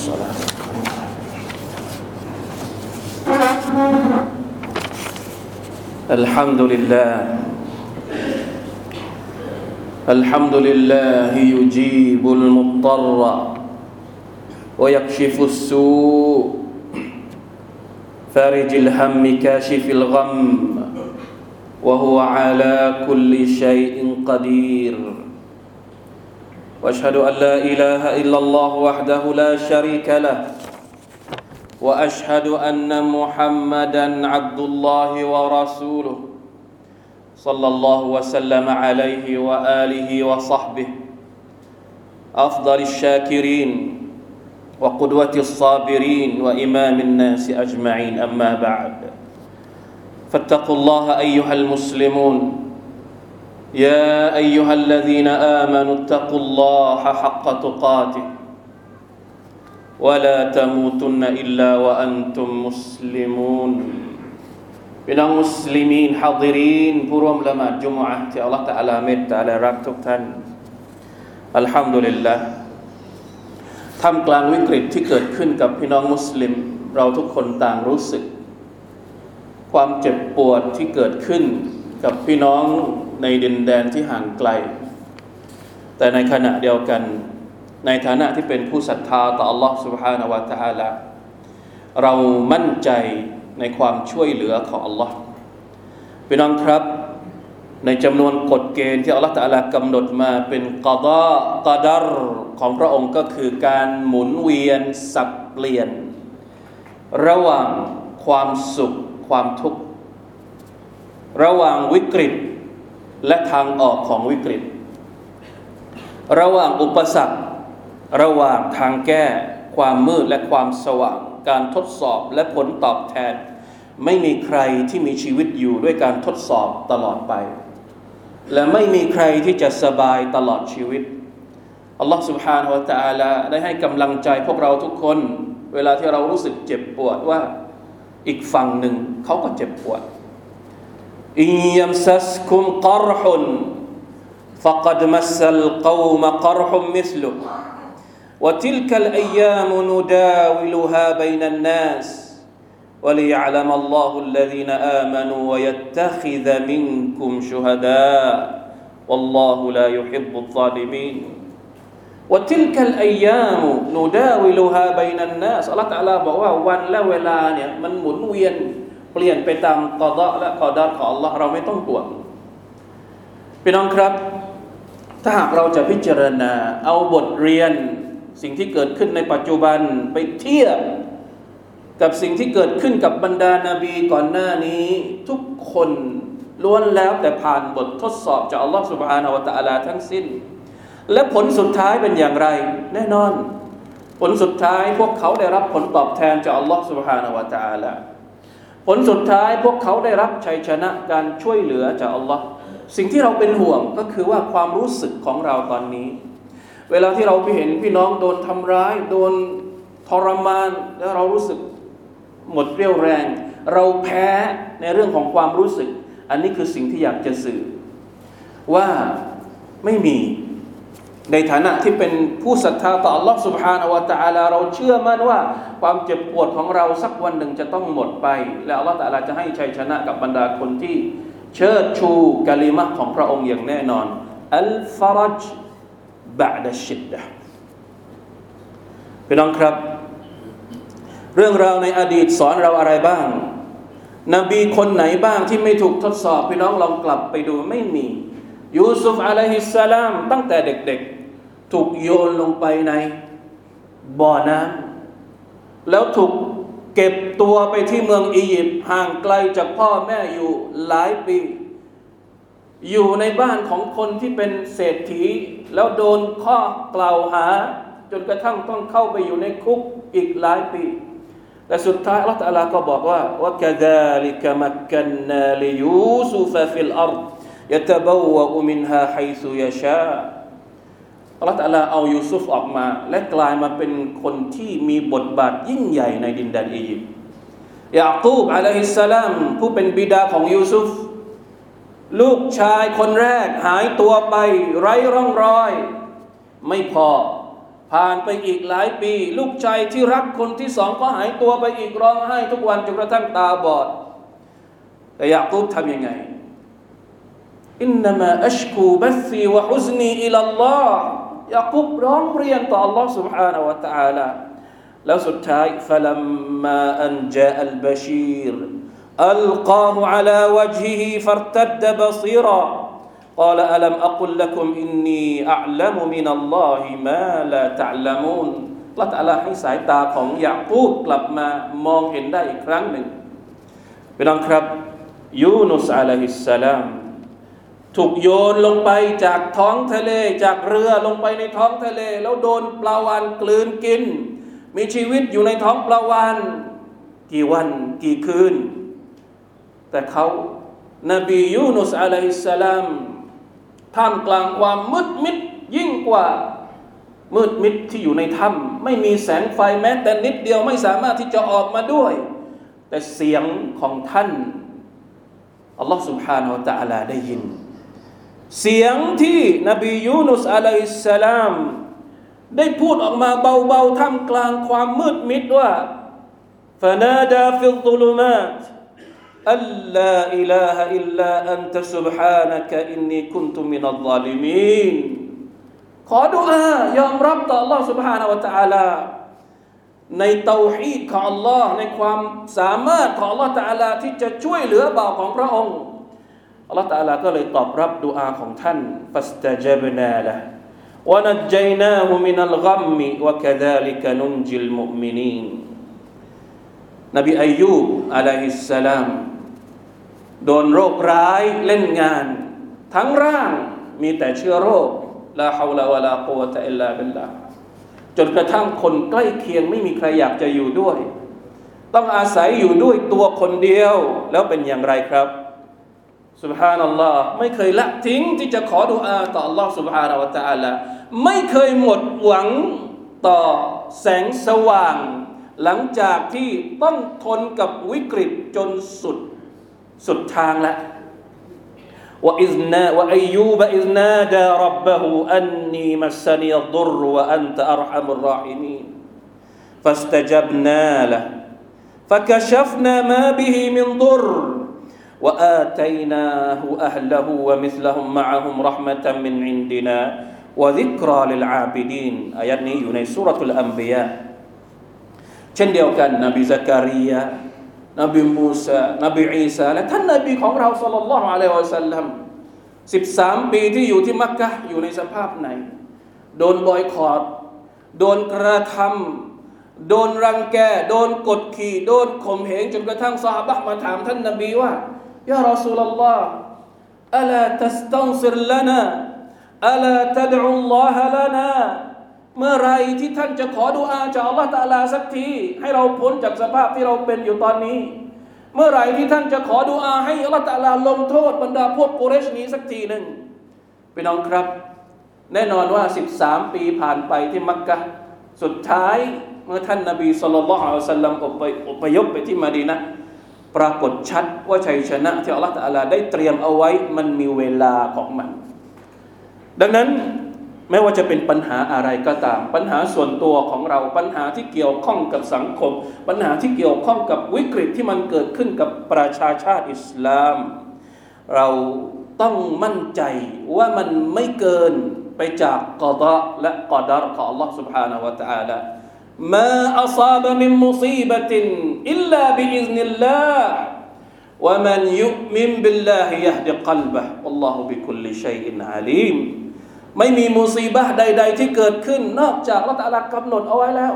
والصلاة الحمد لله. الحمد لله يجيب المضطر ويكشف السوء. فارج الهم كاشف الغم. وهو على كل شيء قدير. وأشهد أن لا إله إلا الله وحده لا شريك له وأشهد أن محمدا عبد الله ورسوله صلى الله وسلم عليه وآله وصحبه أفضل الشاكرين وقدوة الصابرين وإمام الناس أجمعين. أما بعد فاتقوا الله أيها المسلمون. يا ايها الذين امنوا اتقوا الله حق تقاته ولا تموتن الا وانتم مسلمون พี่น้องมุสลิมีนฮาดิรีนผู้ร่วมละหมาดจุมอะที่อัลลอฮฺตะอาลาเมตตาและรักทุกท่านอัลฮัมดุลิลละท่ามกลางวิกฤตที่เกิดขึ้นกับพี่น้องมุสลิม เราทุกคนต่างรู้สึก ความเจ็บปวดที่เกิดขึ้น กับพี่น้องในดินแดนที่ห่างไกล แต่ในขณะเดียวกัน ในฐานะที่เป็นผู้ศรัทธาต่อ Allah سبحانه และ تعالى เรามั่นใจในความช่วยเหลือของ Allah พี่น้องครับ ในจำนวนกฎเกณฑ์ที่ Allah ตะลากำหนดมาเป็นกอดากอดัรของพระองค์ก็คือการหมุนเวียนสับเปลี่ยน ระหว่างความสุขความทุกข์ ระหว่างวิกฤตและทางออกของวิกฤต ระหว่างอุปสรรค ระหว่างทางแก้ความมืดและความสว่าง การทดสอบและผลตอบแทน ไม่มีใครที่มีชีวิตอยู่ด้วยการทดสอบตลอดไป และไม่มีใครที่จะสบายตลอดชีวิตอัลลอฮฺ سبحانه และ تعالى ได้ให้กำลังใจพวกเราทุกคน เวลาที่เรารู้สึกเจ็บปวดว่าอีกฝั่งหนึ่งเขาก็เจ็บปวด อิยัมซัสคุมกรหุน فقد مس القوم قرح مثله وتلك الأيام نداولها بين الناس وليعلم الله الذين آمنوا ويتخذ منكم شهداء والله لا يحب الظالمين وتلك الأيام نداولها بين الناس อัลลอฮฺตะอาลาบอกว่าวันและเวลาเนี่ยมันหมุนเวียน เปลี่ยนไปตามกอดะและกอดัรของ Allah เราไม่ต้องห่วงพี่น้องครับ ถ้าหากเราจะพิจารณาเอาบทเรียนสิ่งที่เกิดขึ้นในปัจจุบันไปเทียบ กับสิ่งที่เกิดขึ้นกับบรรดานาบีก่อนหน้านี้ทุกคนล้วนแล้วแต่ผ่านบททดสอบจากอัลลอฮฺสุบฮานาวะตะอาลาทั้งสิ้น และผลสุดท้ายเป็นอย่างไร แน่นอน ผลสุดท้ายพวกเขาได้รับผลตอบแทนจากอัลลอฮฺสุบฮานาวะตะอาลา ผลสุดท้ายพวกเขาได้รับชัยชนะการช่วยเหลือจากอัลลอฮ์สิ่งที่เราเป็นห่วงก็คือว่าความรู้สึกของเราตอนนี้ เวลาที่เราไปเห็นพี่น้องโดนทำร้าย โดนทรมาน แล้วเรารู้สึกหมดเรี่ยวแรง เราแพ้ในเรื่องของความรู้สึก อันนี้คือสิ่งที่อยากจะสื่อ ว่าไม่มี ในฐานะที่เป็นผู้ศรัทธาต่อ Allah سبحانه และ تعالى เราเชื่อมั่นว่า ความเจ็บปวดของเราสักวันหนึ่งจะต้องหมดไป และ Allah تعالى จะให้ชัยชนะกับบรรดาคนที่เชิดชูกะลิมะของพระองค์อย่างแน่นอน อัลฟารจบะดัชชิดดะพี่น้องครับ เรื่องราวในอดีตสอนเราอะไรบ้าง นบีคนไหนบ้างที่ไม่ถูกทดสอบ พี่น้องลองกลับไปดูไม่มี ยูซุฟอะลัยฮิสสลาม ตั้งแต่เด็กๆ ถูกโยนลงไปในบ่อน้ำแล้วถูกเก็บตัวไปที่เมืองอียิปต์ห่างไกลจากพ่อแม่อยู่หลายปี อยู่ในบ้านของคนที่เป็นเศรษฐี แล้วโดนข้อกล่าวหา จนกระทั่งต้องเข้าไปอยู่ในคุกอีกหลายปี แต่สุดท้ายอัลลอฮฺตะลาก็บอกว่าว่า كذلك مكنا ليوسف في الأرض يتبوأ منها حيث يشاء อัลลอฮฺตะลาเอายูซุฟออกมา และกลายมาเป็นคนที่มีบทบาทยิ่งใหญ่ในดินแดนอียิปต์ยาคูบอะลัยฮิสสลามผู้เป็นบิดาของยูซุฟลูกชายคนแรกหายตัวไปไร้ร่องรอย ไม่พอผ่านไปอีกหลายปี ลูกชายที่รักคนที่สองก็หายตัวไปอีกร้องไห้ทุกวันจนกระทั่งตาบอดแต่ยากูบทำยังไงอินนามาอัชคูบัซีวะฮุซนีอิลลลอฮ์ ยากูบร้องเรียนต่อ Allah سبحانه และ تعالى แล้วสุดท้าย فلما أن جاء البشير ألقاه على وجهه فارتد بصيرا قال ألم أقل لكم إني أعلم من الله ما لا تعلمون ละตาลาให้สายตาของยาคูบกลับมามองเห็นได้อีกครั้งหนึ่งพี่น้องครับยูนุสอะลัยฮิสสลาม ถูกโยนลงไปจากท้องทะเล จากเรือลงไปในท้องทะเล แล้วโดนปลาวานกลืนกิน มีชีวิตอยู่ในท้องปลาวานกี่วันกี่คืน แต่เขานบียูนุสอะลัยฮิสสลามท่ามกลางความมืดมิดยิ่งกว่า มืดมิดที่อยู่ในถ้ำไม่มีแสงไฟแม้แต่นิดเดียวไม่สามารถที่จะออกมาด้วย แต่เสียงของท่านอัลลอฮ์ سبحانه และ تعالى ได้ยิน เสียงที่นบียูนุสอะลัยฮิสสลาม ได้พูดออกมาเบาๆท่ามกลางความมืดมิดว่า فنادى في الظلمات أن لا إله إلا أنت سبحانك إني كنت من الظالمين ขอดุอายอมรับต่อ Allah سبحانه และ تعالى ในเตาฮีดของ Allah ในความสามารถของ Allah تعالى ที่จะช่วยเหลือบ่าวของพระองค์ อัลลอฮฺ تعالى ก็เลยตอบรับดุอาของท่านفاستجبنا له ونجيناه من الغم وكذلك ننجي المؤمنين นบีอายูบ عليه السلام โดนโรคร้ายเล่นงาน ทั้งร่างมีแต่เชื้อโรคلا حول ولا قوة إلا باللهจนกระทั่งคนใกล้เคียงไม่มีใครอยากจะอยู่ด้วย ต้องอาศัยอยู่ด้วยตัวคนเดียวแล้วเป็นอย่างไรครับ สุบฮานัลลอฮ์ไม่เคยละทิ้งที่จะขอดุอาต่อ Allah สุบฮานะวะ تعالى ไม่เคยหมดหวังต่อแสงสว่าง หลังจากที่ต้องทนกับวิกฤตจนสุดสุดทางแล้ว وإذ نا وأيوب إذ نادى ربه أني مسني الضر وأنت أرحم الراحمين فاستجبنا له فكشفنا ما به من ضر وآتيناه أهله ومثلهم معهم رحمة من عندنا وذكرى للعابدين อายะนี้อยู่ในสุรทูลอัมบียาเช่นเดียวกันนบีซักรียานบีมูซานบีอีสาและท่านนบีของเราสัลลัลลอฮุอะลัยฮิวะสัลลัมสิบสามปีที่อยู่ที่มักกะอยู่ในสภาพไหน โดนบอยคอรดโดนกระทำโดนรังแก โดนกดขี่ โดนข่มเหงจนกระทั่งซาฮาบะมาถามท่านนบีว่า ยารอสูลลอฮ์อัลาตัสตันซิรลนาอัลาตัดอุลลอฮะลานาเมื่อไรที่ท่านจะขอดุอาจากอัลลอฮฺตาลาสักทีให้เราพ้นจากสภาพที่เราเป็นอยู่ตอนนี้ เมื่อไรที่ท่านจะขอดุอาให้อัลลอฮฺตาลาลงโทษบรรดาพวกกุเรชนี้สักทีหนึ่งพี่น้องครับ แน่นอนว่า 13 ปีผ่านไปที่มักกะสุดท้ายเมื่อท่านนบีสุลต่านละฮ์สัลลัมอพยอพยพไปที่มาดีนะ ปรากฏชัดว่าชัยชนะที่อัลลอฮฺตาลาได้เตรียมเอาไว้มันมีเวลาของมัน ดังนั้นไม่ว่าจะเป็นปัญหาอะไรก็ตาม ปัญหาส่วนตัวของเราปัญหาที่เกี่ยวข้องกับสังคม ปัญหาที่เกี่ยวข้องกับวิกฤตที่มันเกิดขึ้นกับประชาชาติอิสลาม เราต้องมั่นใจว่ามันไม่เกินไปจากกอดะและกอดารของ Allah سبحانه และ تعالى ما أصاب من مصيبة إلا بإذن الله ومن يؤمن بالله يهد قلبه والله بكل شيء عليم ไม่มีมุซีบะใด ๆ ที่เกิดขึ้น นอกจากละตาลากำหนดเอาไว้แล้ว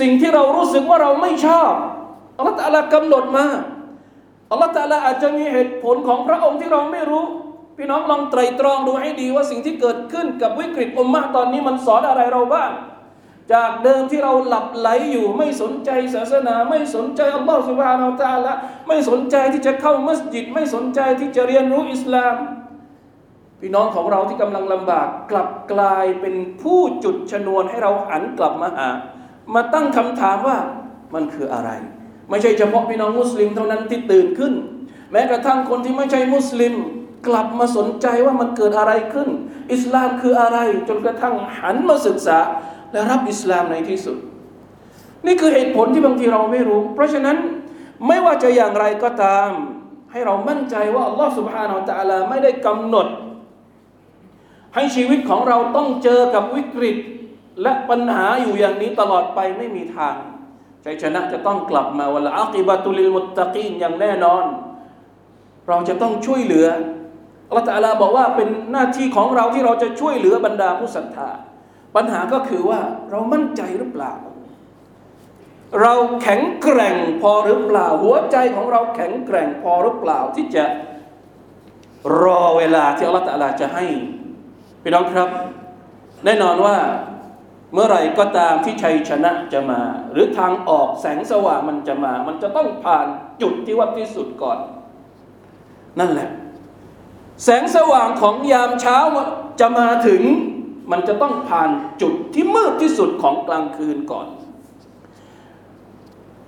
สิ่งที่เรารู้สึกว่าเราไม่ชอบอัลลอฮฺตาลากำหนดมาอัลลอฮฺตาลาอาจจะมีเหตุผลของพระองค์ที่เราไม่รู้ พี่น้องลองไตรตรองดูให้ดีว่าสิ่งที่เกิดขึ้นกับวิกฤตอุมมะตอนนี้มันสอนอะไรเราบ้าง จากเดิมที่เราหลับไหลอยู่ ไม่สนใจศาสนา ไม่สนใจอัลลอฮฺสุบฮานาอัลตะละไม่สนใจที่จะเข้ามัสยิด ไม่สนใจที่จะเรียนรู้อิสลาม พี่น้องของเราที่กำลังลำบาก กลับกลายเป็นผู้จุดชนวนให้เราหันกลับมาหา มาตั้งคำถามว่ามันคืออะไร ไม่ใช่เฉพาะพี่น้องมุสลิมเท่านั้นที่ตื่นขึ้น แม้กระทั่งคนที่ไม่ใช่มุสลิมกลับมาสนใจว่ามันเกิดอะไรขึ้น อิสลามคืออะไรจนกระทั่งหันมาศึกษา และรับอิสลามในที่สุด นี่คือเหตุผลที่บางทีเราไม่รู้ เพราะฉะนั้นไม่ว่าจะอย่างไรก็ตาม ให้เรามั่นใจว่าอัลลอฮฺสุบฮานาอัลตะลาไม่ได้กำหนด ให้ชีวิตของเราต้องเจอกับวิกฤต และปัญหาอยู่อย่างนี้ตลอดไปไม่มีทางใจชนะจะต้องกลับมาวัละอักิบะตุลิลมุตตะกีนอย่างแน่นอน เราจะต้องช่วยเหลืออัลลอฮฺตะลาบอกว่าเป็นหน้าที่ของเราที่เราจะช่วยเหลือบรรดาผู้ศรัทธา ปัญหาก็คือว่าเรามั่นใจหรือเปล่า เราแข็งแกร่งพอหรือเปล่า หัวใจของเราแข็งแกร่งพอหรือเปล่าที่จะรอเวลาที่อัลลอฮฺตะลาจะให้พี่น้องครับ แน่นอนว่าเมื่อไรก็ตามที่ชัยชนะจะมา หรือทางออกแสงสว่างมันจะมา มันจะต้องผ่านจุดที่ว่าที่สุดก่อน นั่นแหละ แสงสว่างของยามเช้าจะมาถึง มันจะต้องผ่านจุดที่มืดที่สุดของกลางคืนก่อน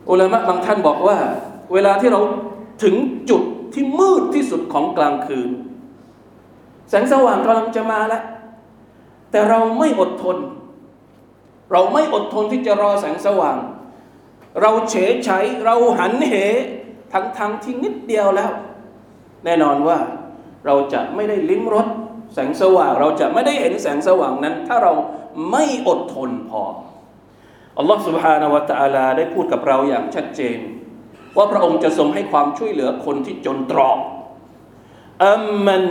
อุลามะบางท่านบอกว่า เวลาที่เราถึงจุดที่มืดที่สุดของกลางคืน แสงสว่างกำลังจะมาแล้ว แต่เราไม่อดทน เราไม่อดทนที่จะรอแสงสว่าง เราเฉยใช้เราหันเหทั้งทั้งที่นิดเดียวแล้ว แน่นอนว่าเราจะไม่ได้ลิ้มรส แสงสว่าง เราจะไม่ได้เห็นแสงสว่างนั้น ถ้าเราไม่อดทนพอ อัลลอฮฺ سبحانه และ تعالى ได้พูดกับเราอย่างชัดเจน ว่าพระองค์จะทรงให้ความช่วยเหลือคนที่จนตรอกอัมมัน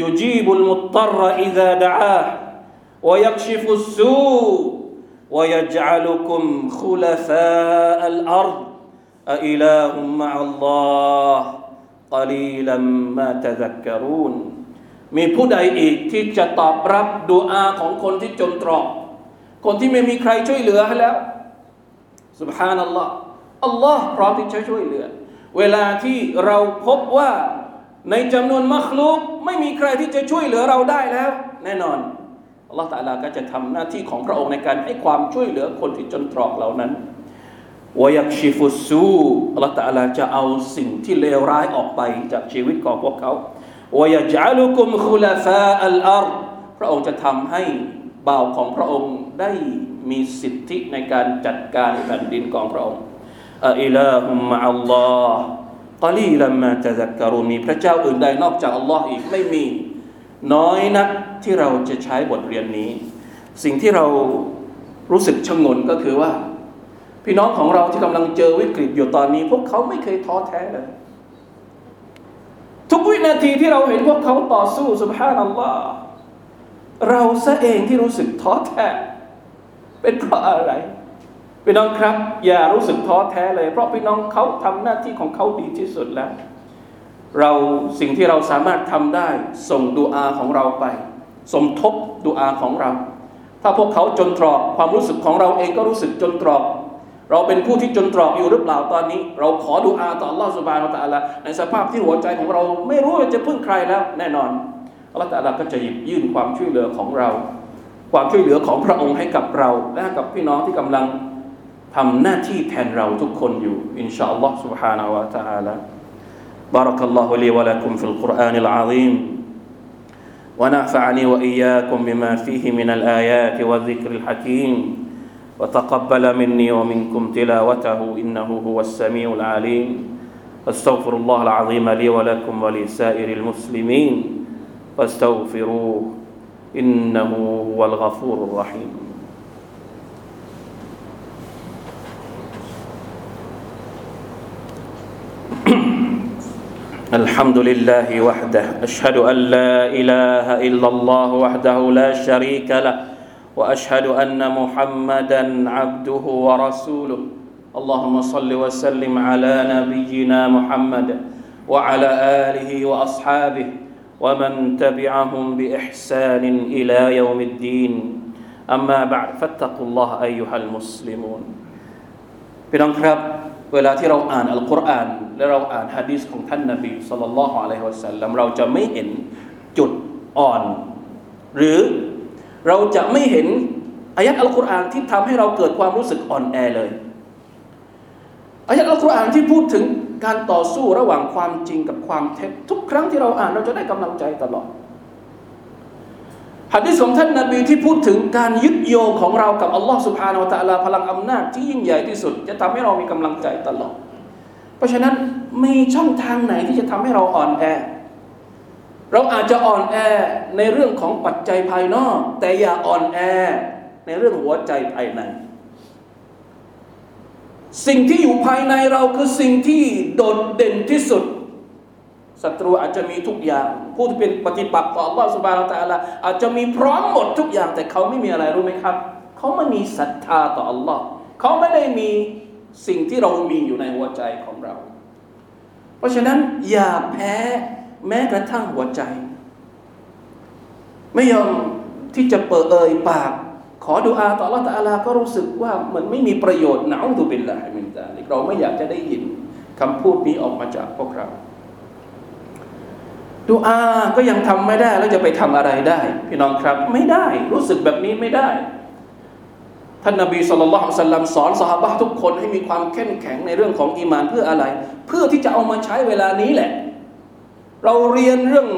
ยุจีบุลมุตตรอิซาดะอาห์ ويكشف السوء ويجعلكم خلفاء الأرض أإله مع الله قليلا ما تذكرون มีผู้ใดอีกที่จะตอบรับดูอาของคนที่จนตรอก คนที่ไม่มีใครช่วยเหลือให้แล้วสุบฮานัลลอฮ์อัลลอฮ์พร้อมที่จะช่วยเหลือ เวลาที่เราพบว่าในจำนวนมัคลุกไม่มีใครที่จะช่วยเหลือเราได้แล้ว แน่นอนอัลลอฮ์ตาลาก็จะทำหน้าที่ของพระองค์ในการให้ความช่วยเหลือคนที่จนตรอกเหล่านั้นวยักชิฟุสูอัลลอฮ์ตาลาจะเอาสิ่งที่เลวร้ายออกไปจากชีวิตของพวกเขา วยจัลุกุมคุลาฟาอัลอาร์พระองค์จะทำให้บ่าวของพระองค์ได้มีสิทธิในการจัดการแผ่นดินของพระองค์อิลาฮุมะอัลลอฮ์กลีลัมมาตะซักกรุมีพระเจ้าอื่นใดนอกจากอัลลอฮ์อีกไม่มี น้อยนักที่เราจะใช้บทเรียนนี้ สิ่งที่เรารู้สึกชงนก็คือว่า พี่น้องของเราที่กำลังเจอวิกฤตอยู่ตอนนี้ พวกเขาไม่เคยท้อแท้เลย ทุกวินาทีที่เราเห็นพวกเขาต่อสู้สุภานัลลอฮ์เราซะเองที่รู้สึกท้อแท้ เป็นเพราะอะไรพี่น้องครับ อย่ารู้สึกท้อแท้เลย เพราะพี่น้องเขาทำหน้าที่ของเขาดีที่สุดแล้ว เราสิ่งที่เราสามารถทำได้ ส่งดูอาของเราไป สมทบดูอาของเรา ถ้าพวกเขาจนตรอกความรู้สึกของเราเองก็รู้สึกจนตรอก เราเป็นผู้ที่จนตรอกอยู่หรือเปล่าตอนนี้ เราขอดูอาต่ออัลลอฮฺสุบานอัลลอฮฺในสภาพที่หัวใจของเราไม่รู้จะพึ่งใครแล้ว แน่นอนอัลลอฮฺตะลาก็จะหยิบยื่นความช่วยเหลือของเรา ความช่วยเหลือของพระองค์ให้กับเรา และกับพี่น้องที่กำลังทำหน้าที่แทนเราทุกคนอยู่อินชาอัลลอฮฺ سبحانه และ تعالى بارك الله لي ولكم في القرآن العظيم ونفعني وإياكم بما فيه من الآيات والذكر الحكيم وتقبل مني ومنكم تلاوته إنه هو السميع العليم. أستغفر الله العظيم لي ولكم ولسائر المسلمين. فاستغفروه إنه هو الغفور الرحيم. الحمد لله وحده أشهد أن لا إله إلا الله وحده لا شريك له. وأشهد أن محمدا عبده ورسوله اللهم صل وسلم على نبينا محمد وعلى آله وأصحابه ومن تبعهم بإحسان إلى يوم الدين أما بعد فاتقوا الله أيها المسلمون พี่น้องครับเวลาที่เราอ่านอัลกุรอานและเราอ่านฮะดีษของท่านนาบีสุลต่านละฮ์อะลัยฮิวะสัลลัมเราจะไม่เห็นจุดอ่อน หรือ เราจะไม่เห็นอายัดอัลกุรอานที่ทำให้เราเกิดความรู้สึกอ่อนแอเลยอายัดอัลกุรอานที่พูดถึงการต่อสู้ระหว่างความจริงกับความเท็จทุกครั้งที่เราอ่านเราจะได้กำลังใจตลอดฮะดิษของท่านนาบีที่พูดถึงการยึดโยงของเรากับอัลลอฮ์สุบฮานาอัลตะลาพลังอำนาจที่ยิ่งใหญ่ที่สุด จะทำให้เรามีกำลังใจตลอด เพราะฉะนั้นมีช่องทางไหนที่จะทำให้เราอ่อนแอ เราอาจจะอ่อนแอในเรื่องของปัจจัยภายนอก แต่อย่าอ่อนแอในเรื่องหัวใจภายใน สิ่งที่อยู่ภายในเราคือสิ่งที่โดดเด่นที่สุดศัตรูอาจจะมีทุกอย่าง ผู้ที่เป็นปฏิปักษ์ต่อ Allah s u b h a n a h u Wa Taala อาจจะมีพร้อมหมดทุกอย่าง แต่เขาไม่มีอะไรรู้ไหมครับ เขาไม่มีศรัทธาต่อ Allah เขาไม่ได้มีสิ่งที่เรามีอยู่ในหัวใจของเรา เพราะฉะนั้นอย่าแพ้ แม้กระทั่งหัวใจ ไม่ยอมที่จะเปิดเอ่ยปาก ขอดูอาต่อ Allah ตาลาก็รู้สึกว่ามันไม่มีประโยชน์نعوذ بالله من ذلك เราไม่อยากจะได้ยินคำพูดนี้ออกมาจากพวกเราดุอาก็ยังทำไม่ได้แล้วจะไปทำอะไรได้ พี่น้องครับไม่ได้รู้สึกแบบนี้ไม่ได้ท่านนบี صلى الله عليه وسلم สอนเศาะฮาบะฮ์ทุกคนให้มีความเข้มแข็งในเรื่องของอีมานเพื่ออะไร เพื่อที่จะเอามาใช้เวลานี้แหละ เราเรียนเรื่อง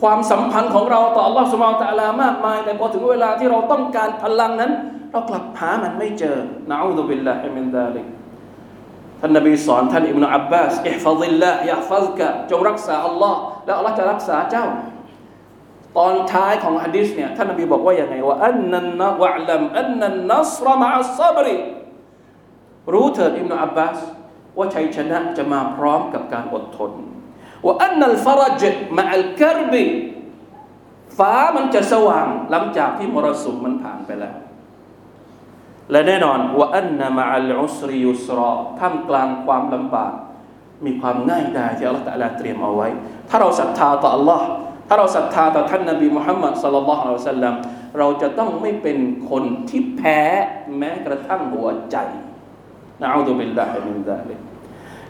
ความสัมพันธ์ของเราต่อ Allah สุมาตะลามากมาย แต่พอถึงเวลาที่เราต้องการพลังนั้น เรากลับหามันไม่เจอنعوذ بالله من ذلكท่านนบีสอนท่านอิบนาอับบาสاحفظ الله يحفظكจงรักษาอัลลอฮ์แล้วอัลลอฮ์จะรักษาเจ้า ตอนท้ายของฮะดิษเนี่ยท่านนบีบอกว่าอย่างไงوأن الن واعلم أن النصر مع الصبرรู้เถิดอิบนาอับบาสว่าชัยชนะจะมาพร้อมกับการอดทน ว่าอันนัลฟรจมะอัลกรบิฟ้ามันจะสว่างหลังจากที่มรสุมมันผ่านไปแล้ว และแน่นอนว่าอันนามาอัลอุสริยุสรอท่ามกลางความลำบากมีความง่ายดายที่อัลลอฮฺตะลาเตรียมเอาไว้ ถ้าเราศรัทธาต่ออัลลอฮ์ถ้าเราศรัทธาต่อท่านนบีมุฮัมมัดสลลัลลอฮุอะลัยฮิวะสัลลัมเราจะต้องไม่เป็นคนที่แพ้แม้กระทั่งหัวใจนะอูดุบิลลาฮิมินซาลิก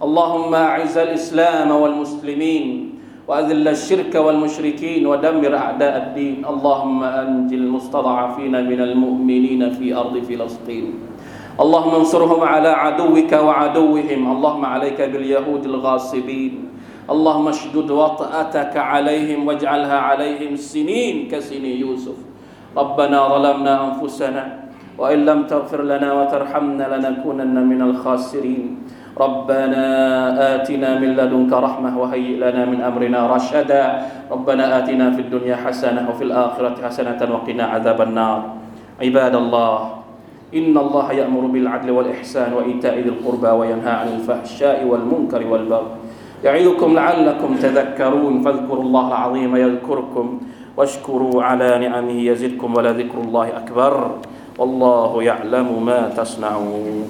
اللهم أعز الإسلام والمسلمين وأذل الشرك والمشركين ودمر أعداء الدين. اللهم أنج المستضعفين من المؤمنين في أرض فلسطين. اللهم انصرهم على عدوك وعدوهم. اللهم عليك باليهود الغاصبين. اللهم اشدد وطأتك عليهم واجعلها عليهم سنين كسني يوسف. ربنا ظلمنا أنفسنا وإن لم تغفر لنا وترحمنا لنكونن من الخاسرين. ربنا آتنا من لدنك رحمة وهيئ لنا من أمرنا رشدا. ربنا آتنا في الدنيا حسنة وفي الآخرة حسنة وقنا عذاب النار. عباد الله إن الله يأمر بالعدل والإحسان وإيتاء ذي القربى وينهى عن الفحشاء والمنكر والبغي. يعظكم لعلكم تذكرون فاذكروا الله العظيم يذكركم واشكروا على نعمه يزدكم ولذكر الله أكبر. والله يعلم ما تصنعون.